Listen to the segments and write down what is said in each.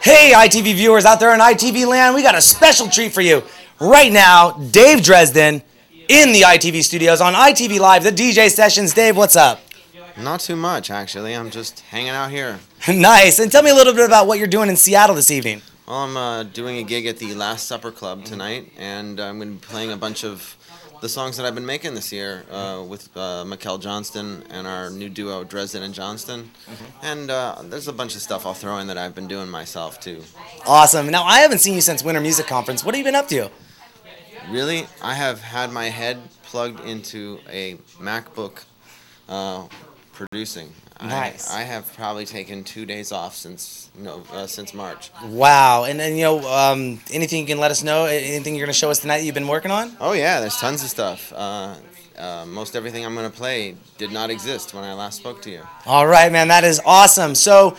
Hey, ITV viewers out there in ITV land, we got a special treat for you. Right now, Dave Dresden in the ITV studios on ITV Live, the DJ sessions. Dave, what's up? Not too much, actually. I'm just hanging out here. nice. And tell me a little bit about what you're doing in Seattle this evening. Well, I'm uh, doing a gig at the Last Supper Club tonight, and I'm going to be playing a bunch of the songs that I've been making this year uh, with uh, Mikael Johnston and our new duo Dresden and Johnston. And uh, there's a bunch of stuff I'll throw in that I've been doing myself too. Awesome. Now, I haven't seen you since Winter Music Conference. What have you been up to? Really, I have had my head plugged into a MacBook uh, producing. Nice. I, I have probably taken two days off since no uh, since March. Wow. And then, you know, um, anything you can let us know? Anything you're going to show us tonight that you've been working on? Oh yeah, there's tons of stuff. Uh, uh, most everything I'm gonna play did not exist when I last spoke to you. All right, man. That is awesome. So,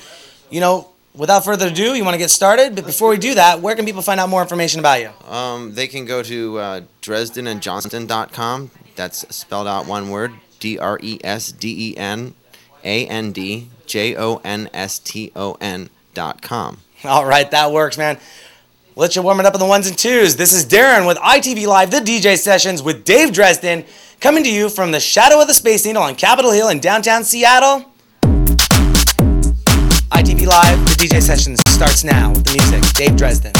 you know, without further ado, you want to get started? But before we do that, where can people find out more information about you? Um, they can go to uh, DresdenandJohnston.com. That's spelled out one word: D R E S D E N A N D J O N S T O N dot com. All right, that works, man. Let's you warm it up on the ones and twos. This is Darren with ITV Live, the DJ sessions with Dave Dresden, coming to you from the shadow of the Space Needle on Capitol Hill in downtown Seattle. ITV Live, the DJ sessions starts now with the music. Dave Dresden.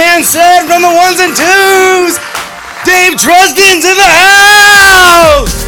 Man said from the ones and twos, Dave Dresden's in the house!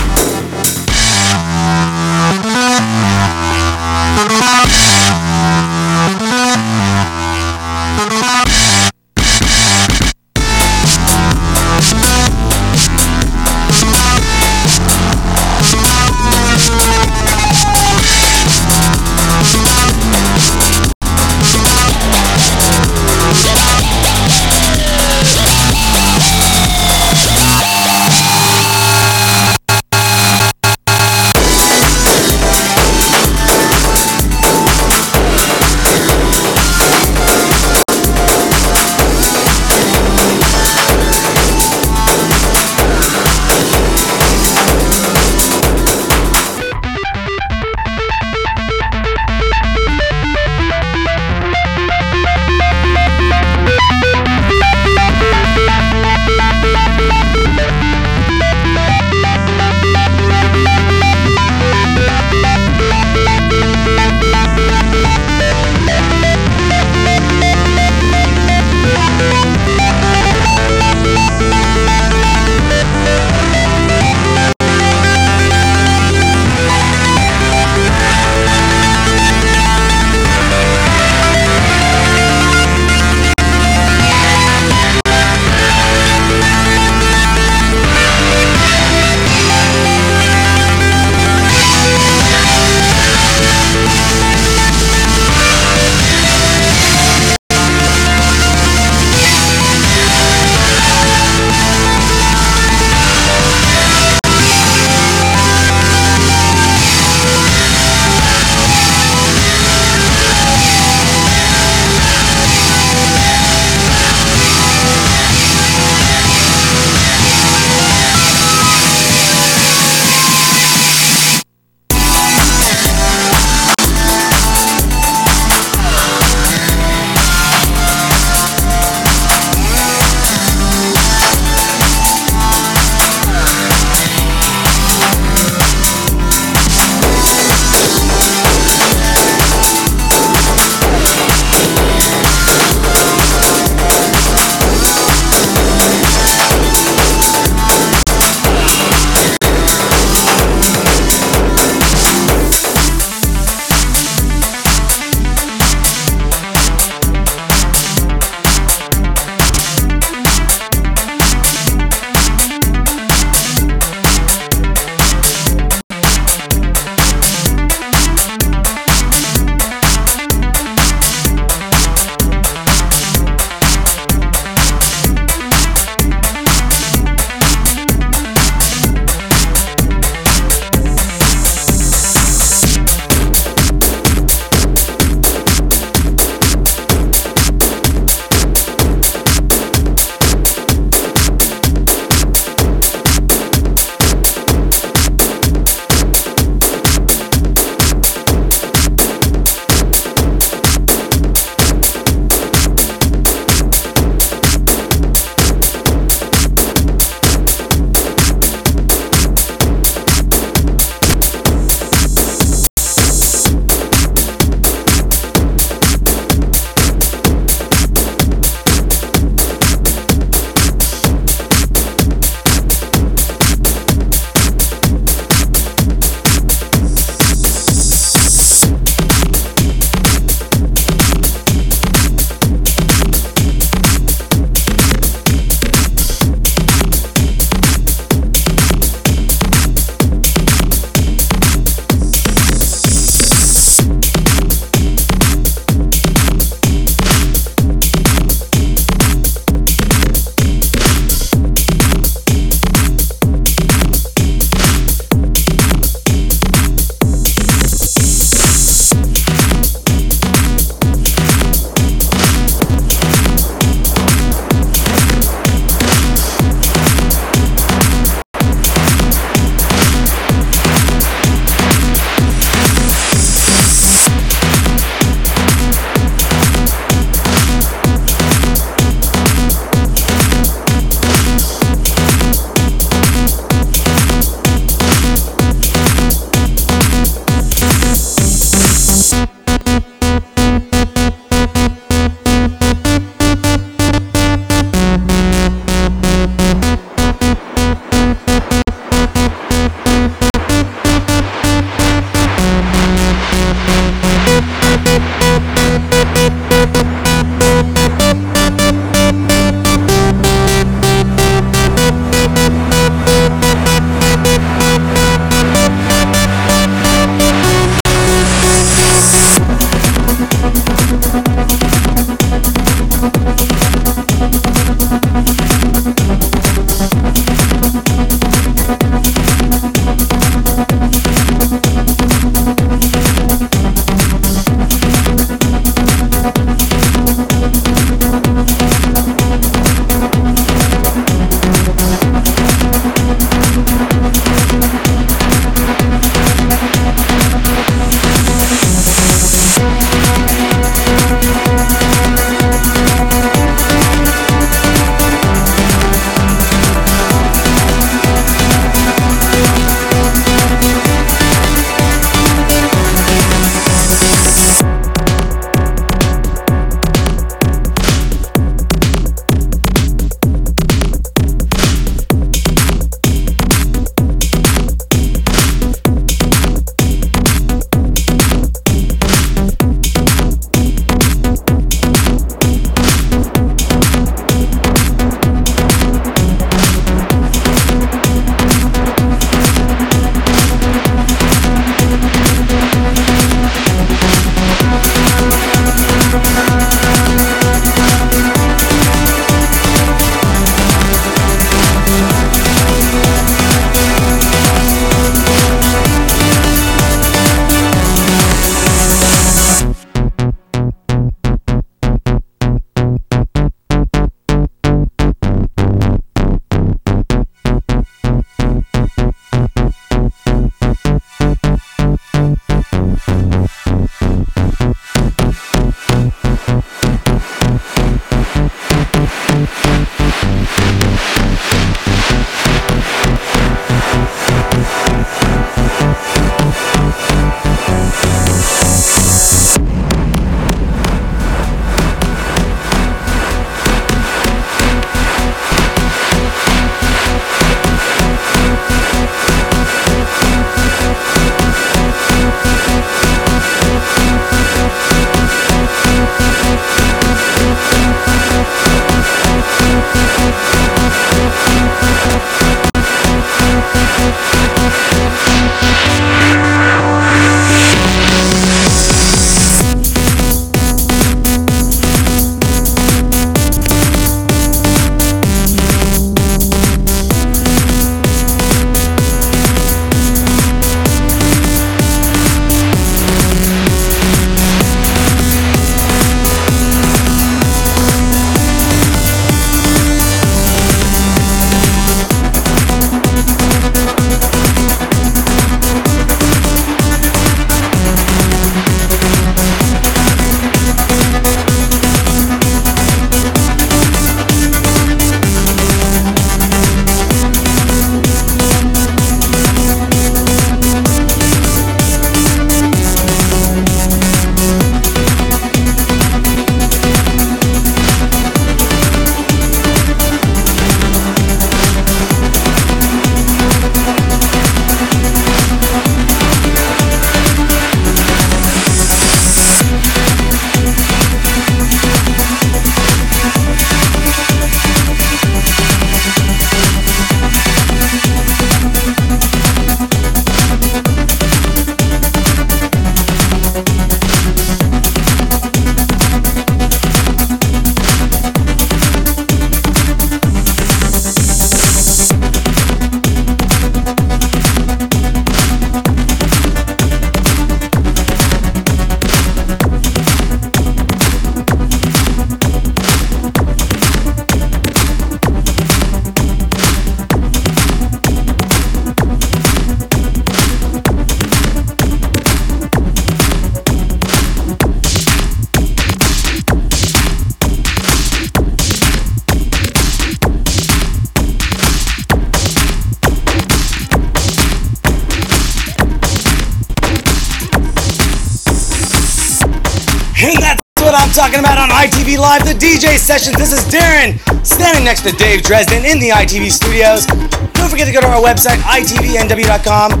The sessions. This is Darren, standing next to Dave Dresden in the ITV studios. Don't forget to go to our website, itvnw.com.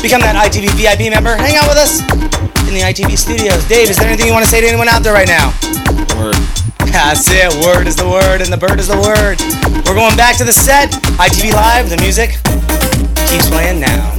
Become that ITV VIP member. Hang out with us in the ITV studios. Dave, is there anything you want to say to anyone out there right now? Word. That's it. Word is the word, and the bird is the word. We're going back to the set. ITV Live, the music keeps playing now.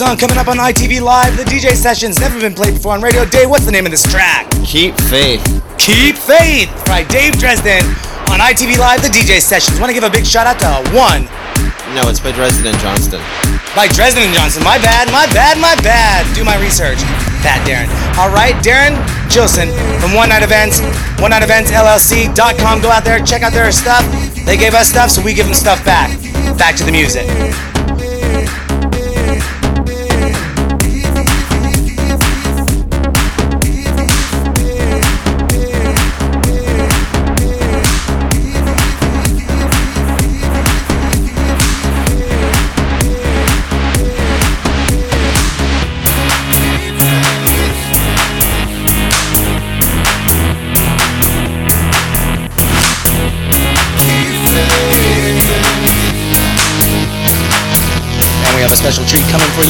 Song coming up on ITV Live. The DJ session's never been played before on radio. Dave, what's the name of this track? Keep faith. Keep Faith by Dave Dresden on ITV Live, the DJ sessions. Want to give a big shout out to one No, it's by Dresden and Johnston. by Dresden and Johnson. My bad, my bad, my bad. Do my research. Bad Darren. All right, Darren Gilson from One Night Events, One Night Events LLC.com. Go out there, check out their stuff. They gave us stuff, so we give them stuff back. Back to the music.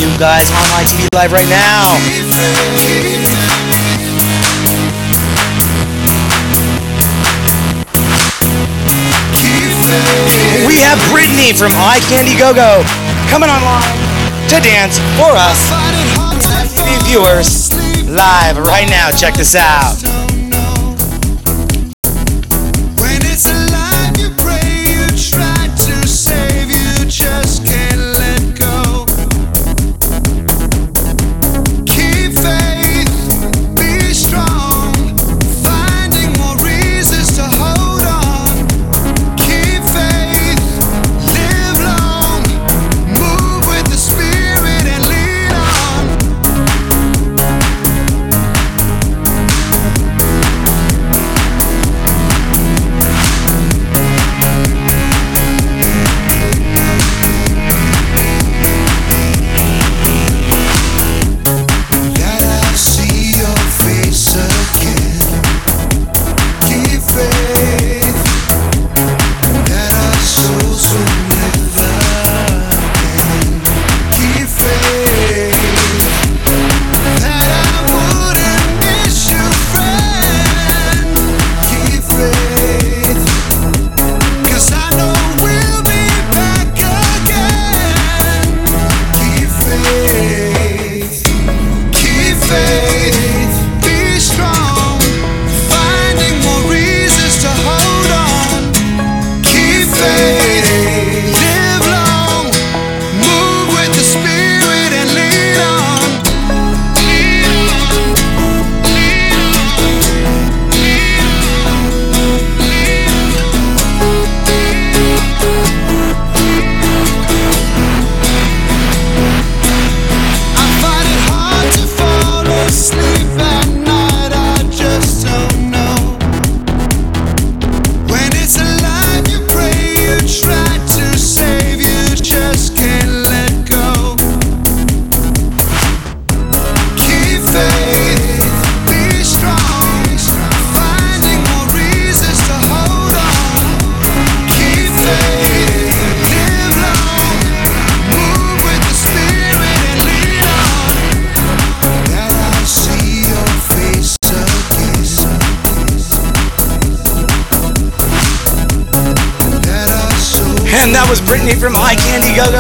You guys on my TV Live right now. We have Brittany from Eye Candy Go Go coming online to dance for us, viewers, live right now. Check this out.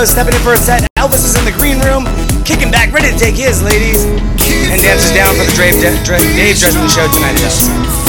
Stepping in for a set. Elvis is in the green room, kicking back, ready to take his, ladies. And dances down for the Dave, Dave, Dave show tonight. at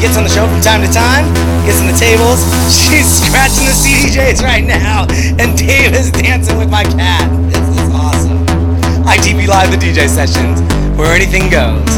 gets on the show from time to time, gets on the tables. She's scratching the CDJs right now, and Dave is dancing with my cat. This is awesome. ITV Live, the DJ sessions, where anything goes.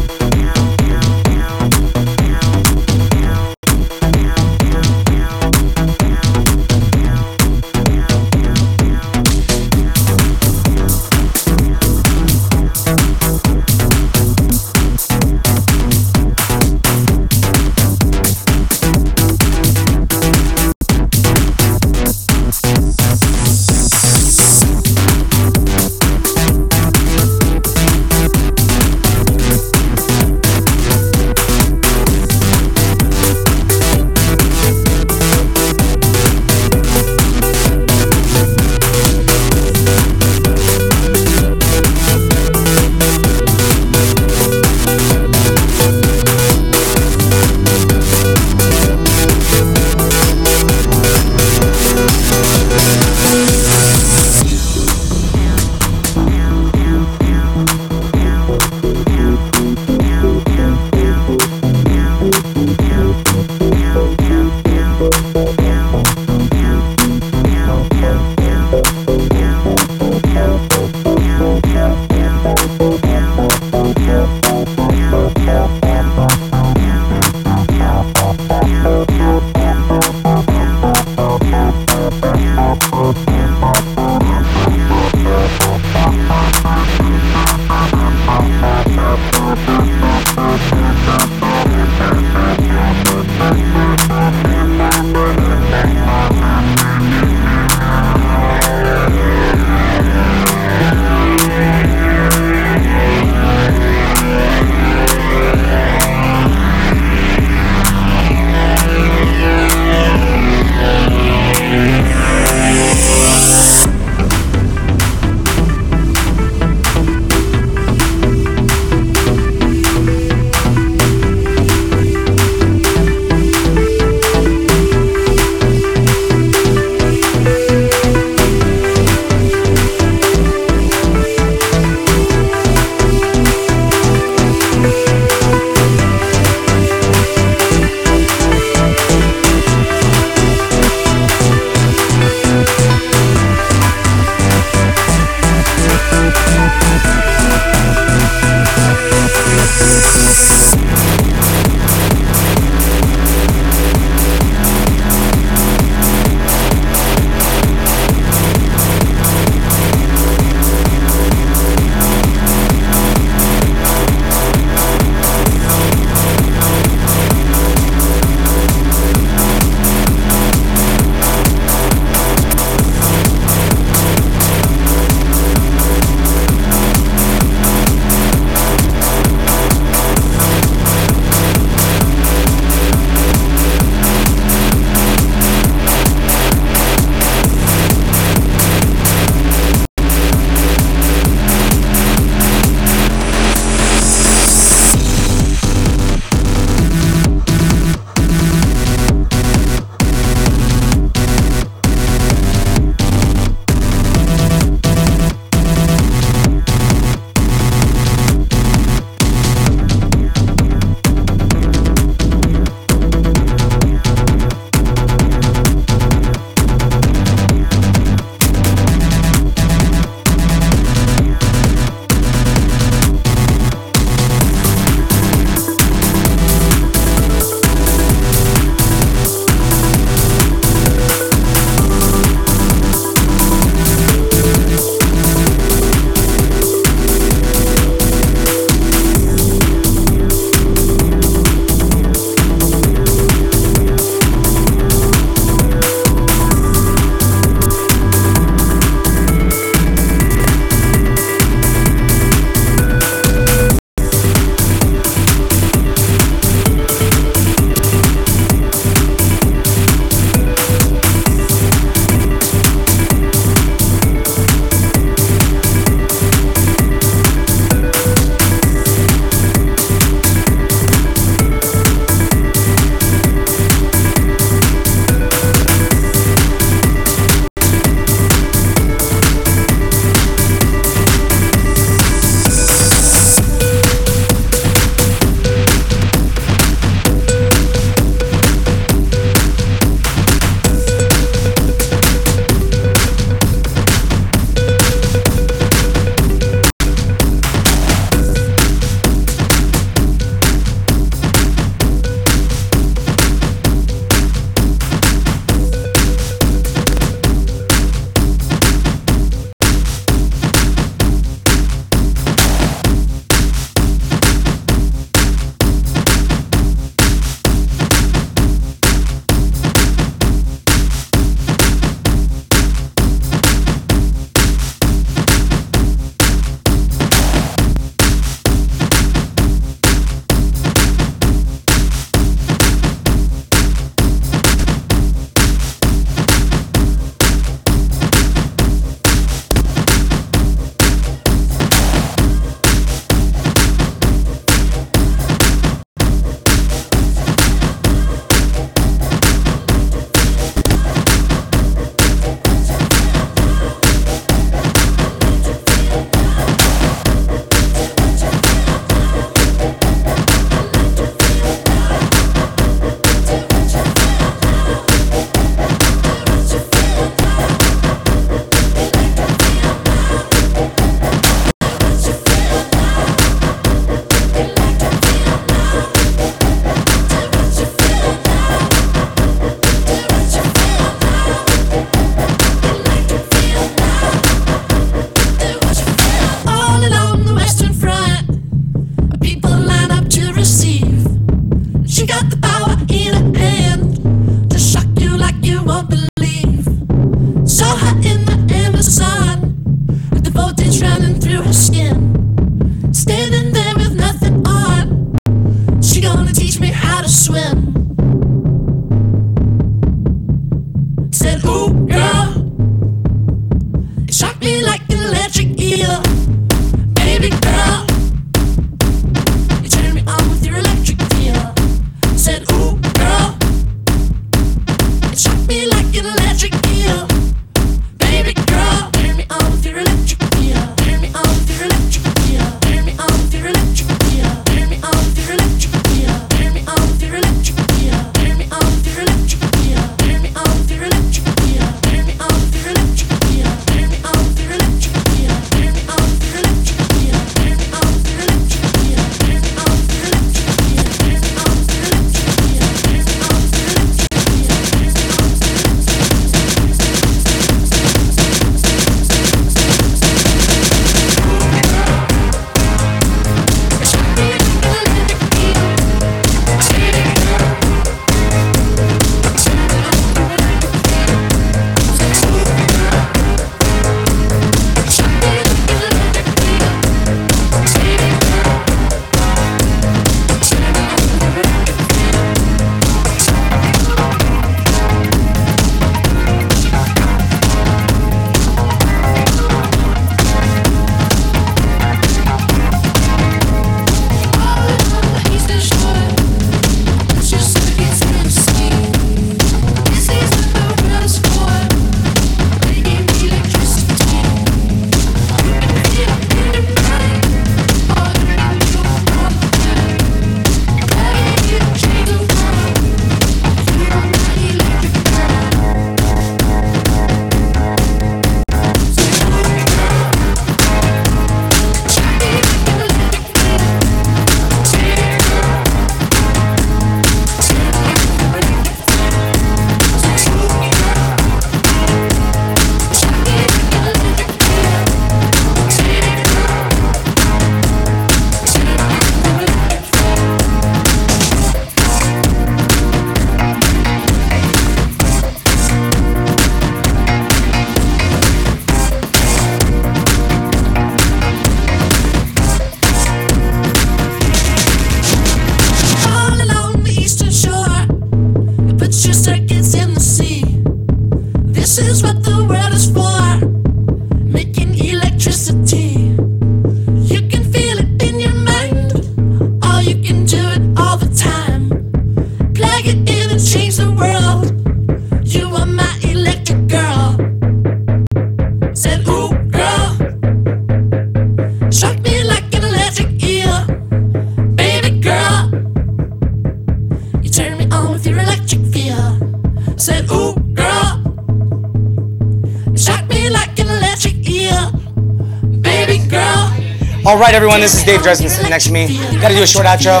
All right, everyone, this is Dave Dresden sitting next to me. Gotta do a short outro.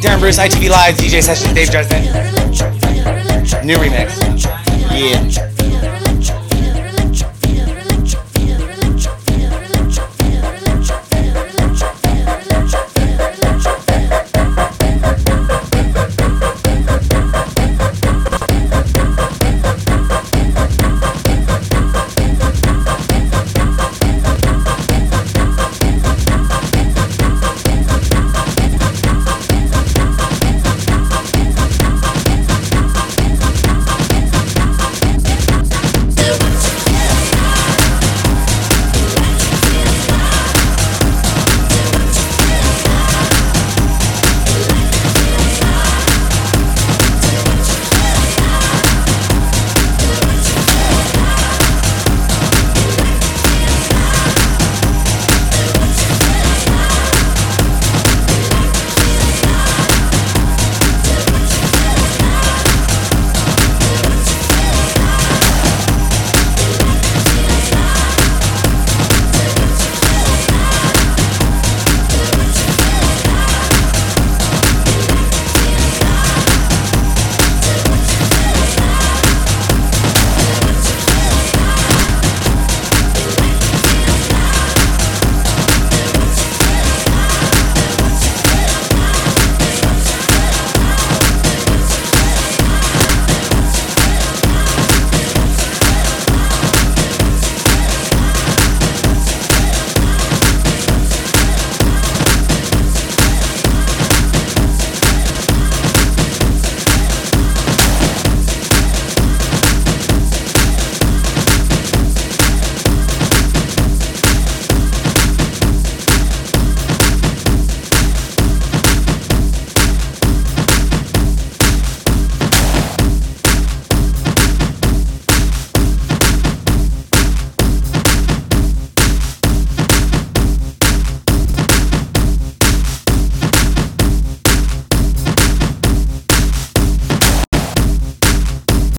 Darren Bruce, ITV Live, DJ Sessions, Dave Dresden. New remix. Yeah.